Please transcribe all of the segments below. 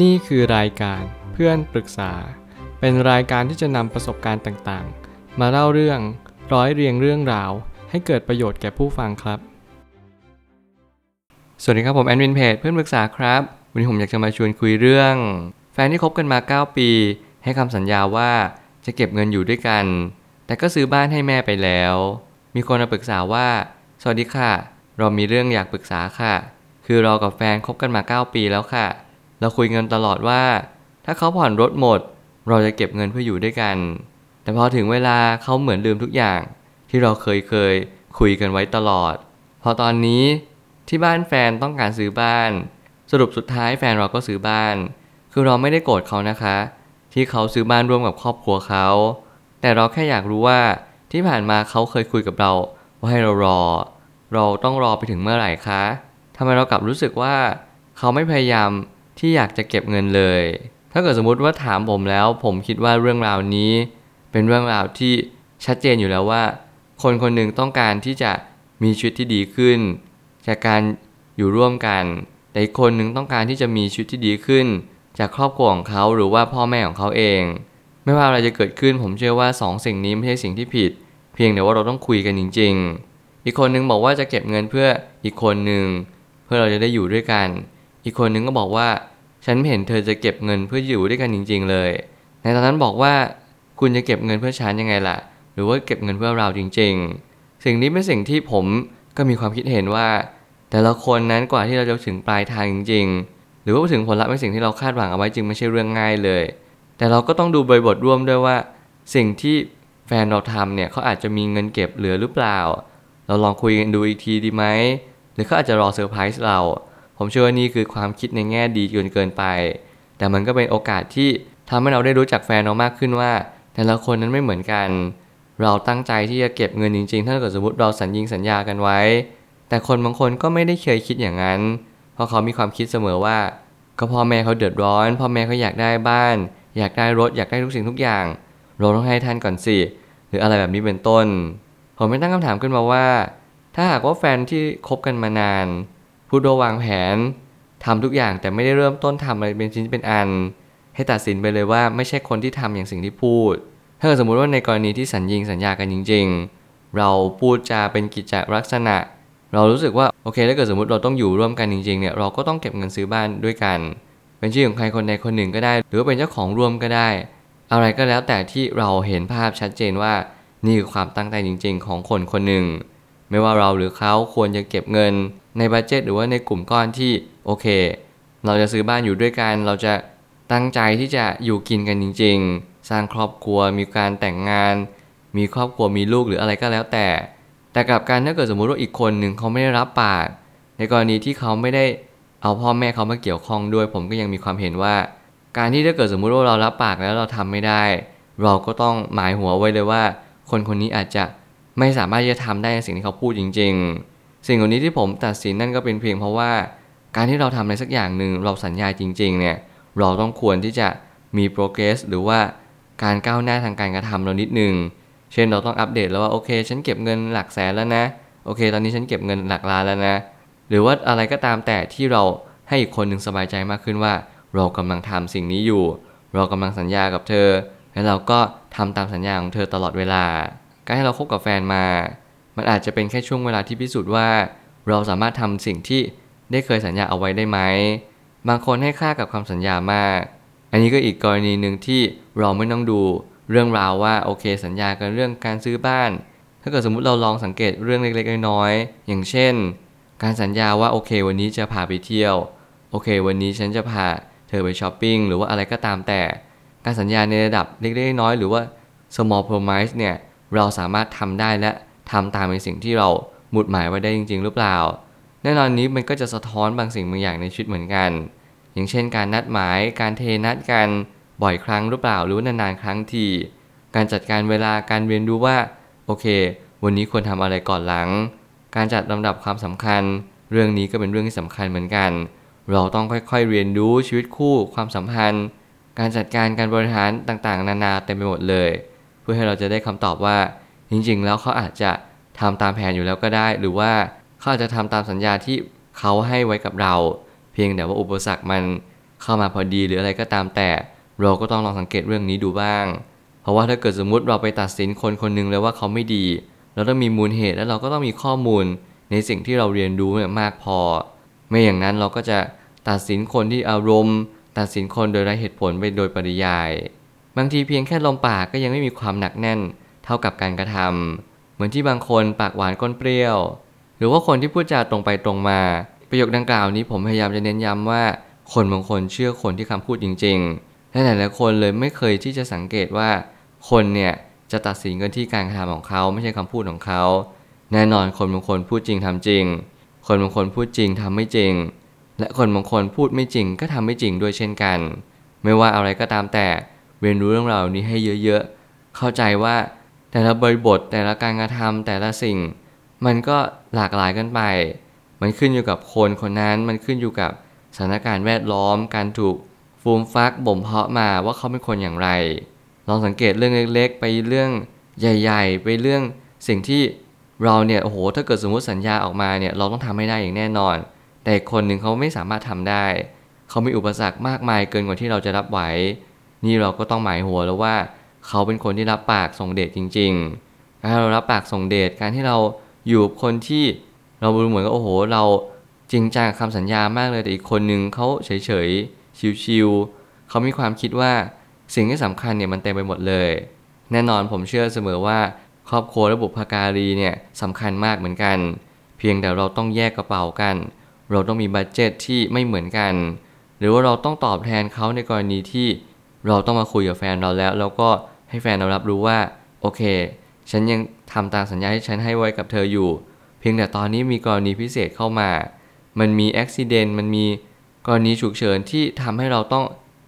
นี่คือรายการเพื่อนปรึกษา เป็นรายการที่จะนำประสบการณ์ต่างๆ มาเล่าเรื่องร้อยเรียงเรื่องราว ให้เกิดประโยชน์แก่ผู้ฟังครับ สวัสดีครับผมแอดมินเพจเพื่อนปรึกษาครับ วันนี้ผมอยากจะมาชวนคุยเรื่อง แฟนที่คบกันมา 9 ปี ให้คำสัญญาว่าจะเก็บเงินอยู่ด้วยกัน แต่ก็ซื้อบ้านให้แม่ไปแล้ว มีคนมาปรึกษาว่า สวัสดีค่ะ เรามีเรื่องอยากปรึกษาค่ะ คือเรากับแฟนคบกันมา 9 ปีแล้วค่ะ เราคุยกันตลอดว่า ถ้าเขาผ่อนรถหมด เราจะเก็บเงินเพื่ออยู่ด้วยกัน แต่พอถึงเวลาเขาเหมือนลืมทุกอย่าง ที่เราเคยเคยคุยกันไว้ตลอด พอตอนนี้ที่บ้านแฟนต้องการซื้อบ้าน สรุปสุดท้ายแฟนเราก็ซื้อบ้าน คือเราไม่ได้โกรธเขานะคะ ที่เขาซื้อบ้านร่วมกับครอบครัวเขา แต่เราแค่อยากรู้ว่าที่ผ่านมาเขาเคยคุยกับเราว่าให้เรารอ เราต้องรอไปถึงเมื่อไหร่คะทำไมเรากลับรู้สึกว่า เขาไม่พยายาม ที่อยากจะเก็บเงินเลย ถ้าเกิดสมมุติว่าถามผมแล้ว ผมคิดว่าเรื่องราวนี้ เป็นเรื่องราวที่ชัดเจนอยู่แล้วว่า คนคนหนึ่งต้องการที่จะมีชีวิตที่ดีขึ้น จากการอยู่ร่วมกัน แต่อีกคนหนึ่งต้องการที่จะมีชีวิตที่ดีขึ้น จากครอบครัวของเขาหรือว่าพ่อแม่ของเขาเอง ไม่ว่าอะไรจะเกิดขึ้นผมเชื่อว่าสองสิ่งนี้ไม่ใช่สิ่งที่ผิด เพียงแต่ว่าเราต้องคุยกันจริง ๆ อีกคนนึงบอกว่าจะเก็บเงินเพื่ออีกคนหนึ่งเพื่อเราจะได้อยู่ด้วยกัน อีกคนนึงก็บอกว่า ฉันไม่เห็นเธอจะเก็บเงินเพื่ออยู่ด้วยกันจริง ๆ เลย ในตอนนั้นบอกว่าคุณจะเก็บเงินเพื่อฉันยังไงล่ะ หรือว่าเก็บเงินเพื่อเราจริง ๆ สิ่งนี้เป็นสิ่งที่ผมก็มีความคิดเห็นว่า แต่ละคนนั้นกว่าที่เราจะถึงปลายทางจริง ๆ หรือว่าถึงผลลัพธ์เป็นสิ่งที่เราคาดหวังเอาไว้จริงไม่ใช่เรื่องง่ายเลย แต่เราก็ต้องดูบริบทร่วมด้วยว่า สิ่งที่แฟนเราทำเนี่ยเขาอาจจะมีเงินเก็บเหลือหรือเปล่า เราลองคุยกันดูอีกทีดีไหมหรือเขาอาจจะรอเซอร์ไพรส์เรา ผมเชื่อว่านี่คือความคิดในแง่ดีเกินเกินไป แต่มันก็เป็นโอกาสที่ทำให้เราได้รู้จักแฟนเรามากขึ้นว่า แต่ละคนนั้นไม่เหมือนกัน เราตั้งใจที่จะเก็บเงินจริงๆ ถ้าเกิดสมมติเราสัญญิงสัญญากันไว้ แต่คนบางคนก็ไม่ได้เคยคิดอย่างนั้น เพราะเขามีความคิดเสมอว่า ก็พ่อแม่เขาเดือดร้อน พ่อแม่เขาอยากได้บ้าน อยากได้รถ อยากได้ทุกสิ่งทุกอย่าง เราต้องให้ท่านก่อนสิ หรืออะไรแบบนี้เป็นต้น ผมไม่ตั้งคำถามขึ้นมาว่า ถ้าหากว่าแฟนที่คบกันมานาน พูดว่าวางแผนทำทุกอย่างแต่ไม่ได้เริ่มต้นทำอะไรเป็นชิ้นเป็นอัน ให้ตัดสินไปเลยว่าไม่ใช่คนที่ทำอย่างสิ่งที่พูด ถ้าเกิดสมมุติว่าในกรณีที่สัญญิงสัญญากันจริง ๆ เราพูดจาเป็นกิจลักษณะ เรารู้สึกว่าโอเคถ้าเกิดสมมติเราต้องอยู่ร่วมกันจริงๆเนี่ยเราก็ต้องเก็บเงินซื้อบ้านด้วยกัน เป็นชื่อของใครคนใดคนหนึ่งก็ได้ หรือว่าเป็นเจ้าของร่วมก็ได้ อะไรก็แล้วแต่ที่เราเห็นภาพชัดเจนว่านี่คือความตั้งใจจริง ๆ ของคนคนหนึ่ง ไม่ว่าเราหรือเขาควรจะเก็บเงิน ในบัตเจตหรือว่าในกลุ่มก้อนที่โอเค เราจะซื้อบ้านอยู่ด้วยกัน เราจะตั้งใจที่จะอยู่กินกันจริง ๆ สร้างครอบครัวมีการแต่งงาน มีครอบครัวมีลูกหรืออะไรก็แล้วแต่ แต่กลับกันถ้าเกิดสมมุติว่าอีกคนหนึ่งเขาไม่ได้รับปาก ในกรณีที่เขาไม่ได้เอาพ่อแม่เขามาเกี่ยวข้องด้วย ผมก็ยังมีความเห็นว่า การที่ถ้าเกิดสมมุติว่าเรารับปากแล้วเราทำไม่ได้ เราก็ต้องหมายหัวไว้เลยว่า คนคนนี้อาจจะไม่สามารถจะทำได้ในสิ่งที่เขาพูดจริง ๆ สิ่งเหล่านี้ที่ผมตัดสินนั่นก็เป็นเพียงเพราะว่า การที่เราทำอะไรสักอย่างหนึ่งเราสัญญาจริง ๆ เนี่ย เราต้องควรที่จะมี progress หรือว่าการก้าวหน้าทางการกระทำเรานิดนึง เช่นเราต้องอัปเดตแล้วว่าโอเค ฉันเก็บเงินหลักแสนแล้วนะ โอเค ตอนนี้ฉันเก็บเงินหลักล้านแล้วนะ หรือว่าอะไรก็ตามแต่ที่เราให้อีกคนหนึ่งสบายใจมากขึ้นว่า เรากำลังทำสิ่งนี้อยู่ เรากำลังสัญญากับเธอ และเราก็ทำตามสัญญาของเธอตลอดเวลา การให้เราคบกับแฟนมา มันอาจจะเป็นแค่ช่วงเวลาที่พิสูจน์ว่า เราสามารถทำสิ่งที่ได้เคยสัญญาเอาไว้ได้ไหม บางคนให้ค่ากับคำสัญญามาก อันนี้ก็อีกกรณีหนึ่งที่เราไม่ต้องดูเรื่องราวว่าโอเค สัญญากันเรื่องการซื้อบ้าน ถ้าเกิดสมมุติเราลองสังเกตเรื่องเล็กๆน้อยๆอย่างเช่น การสัญญาว่าโอเค วันนี้จะพาไปเที่ยวโอเค วันนี้ฉันจะพาเธอไปช้อปปิ้งหรือว่าอะไรก็ตามแต่ การสัญญาในระดับเล็กๆน้อยๆหรือว่า small promise เนี่ยเราสามารถทำได้และ ทำตามในสิ่งที่เราหมุดหมายไว้ได้จริง ๆ หรือเปล่า แน่นอนนี้มันก็จะสะท้อนบางสิ่งบางอย่างในชีวิตเหมือนกัน อย่างเช่น การนัดหมายการเทนัดกันบ่อยครั้งหรือเปล่าหรือว่านานๆครั้งทีการจัดการเวลาการเรียนรู้ว่าโอเค วันนี้ควรทำอะไรก่อนหลัง การจัดลำดับความสำคัญ เรื่องนี้ก็เป็นเรื่องที่สำคัญเหมือนกัน เราต้องค่อยๆเรียนรู้ชีวิตคู่ความสัมพันธ์ การจัดการการบริหารต่างๆ นานาเต็มไปหมดเลย เพื่อให้เราจะได้คำตอบว่า จริงๆ แล้วเขาอาจจะทำตามแผนอยู่แล้วก็ได้ หรือว่าเขาอาจจะทำตามสัญญาที่เขาให้ไว้กับเรา เพียงแต่ว่าอุปสรรคมันเข้ามาพอดีหรืออะไรก็ตามแต่ เราก็ต้องลองสังเกตเรื่องนี้ดูบ้าง เพราะว่าถ้าเกิดสมมุติเราไปตัดสินคนคนหนึ่งเลยว่าเขาไม่ดี เราต้องมีมูลเหตุและเราก็ต้องมีข้อมูลในสิ่งที่เราเรียนรู้เนี่ยมากพอ ไม่อย่างนั้นเราก็จะตัดสินคนที่อารมณ์ ตัดสินคนโดยไร้เหตุผลไปโดยปริยาย บางทีเพียงแค่ลมปากก็ยังไม่มีความหนักแน่น เท่ากับการกระทำเหมือนที่บางคนปากหวานก้นเปรี้ยว หรือว่าคนที่พูดจาตรงไปตรงมา ประโยคดังกล่าวนี้ผมพยายามจะเน้นย้ำว่า คนบางคนเชื่อคนที่คำพูดจริงๆและหลายๆคนเลยไม่เคยที่จะสังเกตว่า คนเนี่ยจะตัดสินกันที่การกระทำของเขาไม่ใช่คำพูดของเขา แน่นอนคนบางคนพูดจริงทำจริง คนบางคนพูดจริงทำไม่จริง และคนบางคนพูดไม่จริงก็ทำไม่จริงด้วยเช่นกัน ไม่ว่าอะไรก็ตามแต่เรียนรู้เรื่องราวนี้ให้เยอะๆ เข้าใจว่า แต่ละบริบท แต่ละการกระทำแต่ละสิ่ง มันก็หลากหลายกันไป มันขึ้นอยู่กับคนคนนั้น มันขึ้นอยู่กับสถานการณ์แวดล้อม การถูกฟูมฟักบ่มเพาะมาว่าเขาเป็นคนอย่างไร ลองสังเกตเรื่องเล็กๆ ไปเรื่องใหญ่ ๆ ไปเรื่องสิ่งที่เราเนี่ยโอ้โหถ้าเกิดสมมติสัญญาออกมาเนี่ยเราต้องทำให้ได้อย่างแน่นอน แต่คนหนึ่งเขาไม่สามารถทำได้ เขามีอุปสรรคมากมายเกินกว่าที่เราจะรับไหว นี่เราก็ต้องหมายหัวแล้วว่า เขาเป็นคนที่รับปากส่งเดชจริงๆ การเรารับปากส่งเดชการที่เราอยู่กับคนที่เราดูเหมือนกับโอ้โห เราจริงจังกับคำสัญญามากเลยแต่อีกคนนึงเขาเฉยๆชิวๆเขามีความคิดว่าสิ่งที่สำคัญเนี่ยมันเต็มไปหมดเลย แน่นอนผมเชื่อเสมอว่า ครอบครัวและบุพการีเนี่ยสำคัญมากเหมือนกัน เพียงแต่เราต้องแยกกระเป๋ากัน เราต้องมีบัตเจตที่ไม่เหมือนกัน หรือว่าเราต้องตอบแทนเขาในกรณีที่เราต้องมาคุยกับแฟนเราแล้ว แล้วก็ ให้แฟนเรารับรู้ว่า โอเค ฉันยังทำตามสัญญาที่ฉันให้ไว้กับเธออยู่ เพียงแต่ตอนนี้มีกรณีพิเศษเข้ามา มันมีอุบิเหตุมันมีกรณีฉุกเฉินที่ทำให้เราต้อง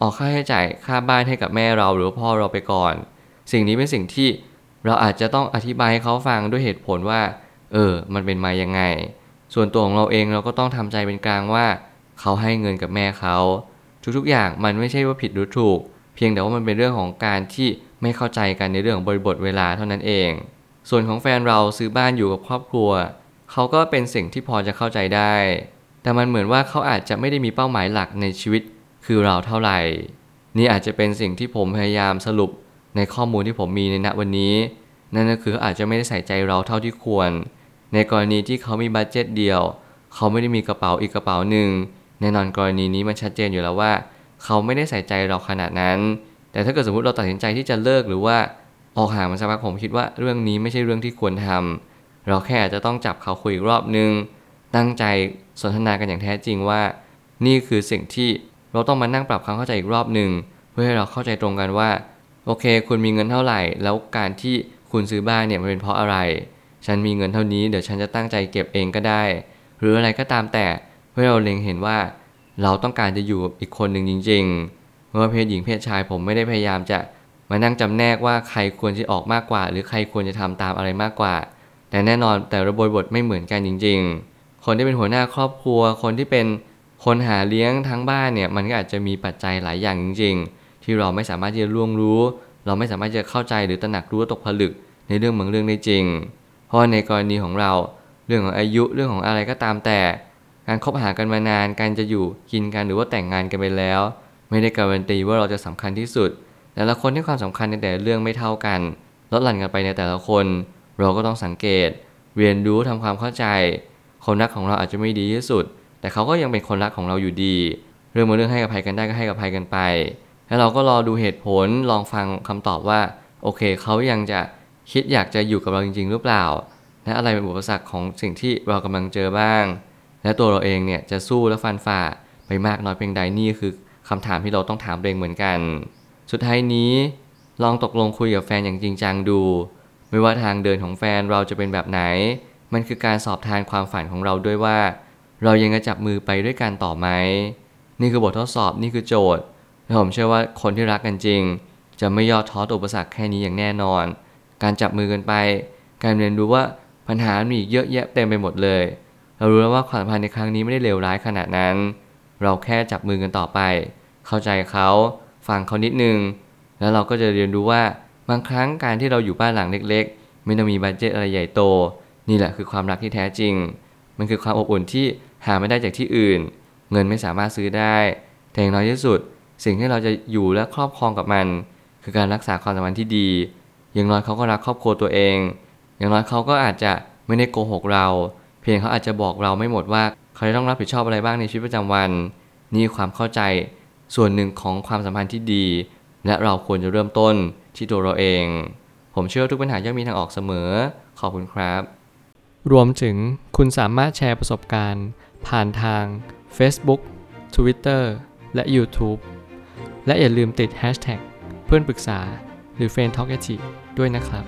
ออกค่าใช้จ่ายค่าบ้านให้กับแม่เราหรือพ่อเราไปก่อน สิ่งนี้เป็นสิ่งที่เราอาจจะต้องอธิบายให้เขาฟังด้วยเหตุผลว่า เออ มันเป็นมายังไง ส่วนตัวของเราเองเราก็ต้องทำใจเป็นกลางว่า เขาให้เงินกับแม่เขา ทุกๆอย่างมันไม่ใช่ว่าผิดหรือถูก เพียงแต่ว่ามันเป็นเรื่องของการที่ ไม่เข้าใจกันในเรื่องของบริบทเวลาเท่านั้นเอง ส่วนของแฟนเราซื้อบ้านอยู่กับครอบครัว เขาก็เป็นสิ่งที่พอจะเข้าใจได้ แต่มันเหมือนว่าเขาอาจจะไม่ได้มีเป้าหมายหลักในชีวิตคือเราเท่าไหร่ นี่อาจจะเป็นสิ่งที่ผมพยายามสรุปในข้อมูลที่ผมมีในณวันนี้ นั่นก็คืออาจจะไม่ได้ใส่ใจเราเท่าที่ควร ในกรณีที่เขามีบัตเจ็ตเดียว เขาไม่ได้มีกระเป๋าอีกกระเป๋าหนึ่งแน่นอนกรณีนี้มันชัดเจนอยู่แล้วว่า เขาไม่ได้ใส่ใจเราขนาดนั้น แต่ถ้าเกิดสมมติเราตัดสินใจที่จะเลิกหรือว่าออกห่างมันสักพักผมคิดว่าเรื่องนี้ไม่ใช่เรื่องที่ควรทำเราแค่อาจจะต้องจับเขาคุยอีกรอบนึง ตั้งใจสนทนากันอย่างแท้จริงว่า นี่คือสิ่งที่เราต้องมานั่งปรับความเข้าใจอีกรอบหนึ่งเพื่อให้เราเข้าใจตรงกันว่า โอเค คุณมีเงินเท่าไหร่ แล้วการที่คุณซื้อบ้านเนี่ยมันเป็นเพราะอะไร ฉันมีเงินเท่านี้เดี๋ยวฉันจะตั้งใจเก็บเองก็ได้ หรืออะไรก็ตามแต่เพื่อเราเล็งเห็นว่า เราต้องการจะอยู่กับอีกคนหนึ่งจริง ๆ ไม่ว่าเพศหญิงเพศชายผมไม่ได้พยายามจะมานั่งจำแนกว่าใครควรจะออกมากกว่า หรือใครควรจะทำตามอะไรมากกว่า แต่แน่นอนแต่ระบบบทไม่เหมือนกันจริง ๆ คนที่เป็นหัวหน้าครอบครัว คนที่เป็นคนหาเลี้ยงทั้งบ้านเนี่ยมันก็อาจจะมีปัจจัยหลายอย่างจริง ๆ ที่เราไม่สามารถที่จะล่วงรู้ เราไม่สามารถจะเข้าใจหรือตระหนักรู้ตกผลึกในเรื่องบางเรื่องได้จริง เพราะในกรณีของเราเรื่องของอายุเรื่องของอะไรก็ตามแต่ การคบหากันมานานการจะอยู่กินกันหรือว่าแต่งงานกันไปแล้ว ไม่ได้การันตีว่าเราจะสำคัญที่สุด แต่ละคนให้ความสำคัญในแต่ละเรื่องไม่เท่ากัน ลดหลั่นกันไปในแต่ละคน เราก็ต้องสังเกต เรียนรู้ทำความเข้าใจ คนรักของเราอาจจะไม่ดีที่สุด แต่เขาก็ยังเป็นคนรักของเราอยู่ดี เรื่องมาเรื่องให้อภัยกันได้ก็ให้อภัยกันไป แล้วเราก็รอดูเหตุผลลองฟังคำตอบว่า โอเคเขายังจะคิดอยากจะอยู่กับเราจริง ๆ หรือเปล่า และอะไรเป็นอุปสรรคของสิ่งที่เรากำลังเจอบ้าง และตัวเราเองเนี่ยจะสู้และฟันฝ่าไปมากน้อยเพียงใดนี่คือ คำถามที่เราต้องถามเองเหมือนกัน สุดท้ายนี้ ลองตกลงคุยกับแฟนอย่างจริงจังดู ไม่ว่าทางเดินของแฟนเราจะเป็นแบบไหน มันคือการสอบทานความฝันของเราด้วยว่า เรายังจะจับมือไปด้วยกันต่อไหม นี่คือบททดสอบนี่คือโจทย์และผมเชื่อว่าคนที่รักกันจริง จะไม่ย่อท้อต่ออุปสรรคแค่นี้อย่างแน่นอน การจับมือกันไป การเรียนรู้ว่าปัญหามีเยอะแยะเต็มไปหมดเลย เรารู้แล้วว่าความสัมพันธ์ในครั้งนี้ไม่ได้เลวร้ายขนาดนั้น เราแค่จับมือกันต่อไป เข้าใจเขาฟังเขานิดนึง แล้วเราก็จะเรียนรู้ว่าบางครั้งการที่เราอยู่บ้านหลังเล็ก ๆ ไม่ต้องมีบัดเจ็ตอะไรใหญ่โต นี่แหละคือความรักที่แท้จริง มันคือความอบอุ่นที่หาไม่ได้จากที่อื่น เงินไม่สามารถซื้อได้ แต่อย่างน้อยที่สุด สิ่งที่เราจะอยู่และครอบครองกับมัน คือการรักษาความสัมพันธ์ที่ดี อย่างน้อยเขาก็รักครอบครัวตัวเอง อย่างน้อยเขาก็อาจจะไม่ได้โกหกเรา เพียงเขาอาจจะบอกเราไม่หมดว่า เขาจะต้องรับผิดชอบอะไรบ้างในชีวิตประจำวัน นี่ความเข้าใจส่วนหนึ่งของความสัมพันธ์ที่ดี และเราควรจะเริ่มต้นที่ตัวเราเอง ผมเชื่อทุกปัญหาย่อมมีทางออกเสมอ ขอบคุณครับ รวมถึงคุณสามารถแชร์ประสบการณ์ ผ่านทาง Facebook Twitter และ YouTube และอย่าลืมติด Hashtag เพื่อนปรึกษาหรือ f r ร e n d t a l k ด้วยนะครับ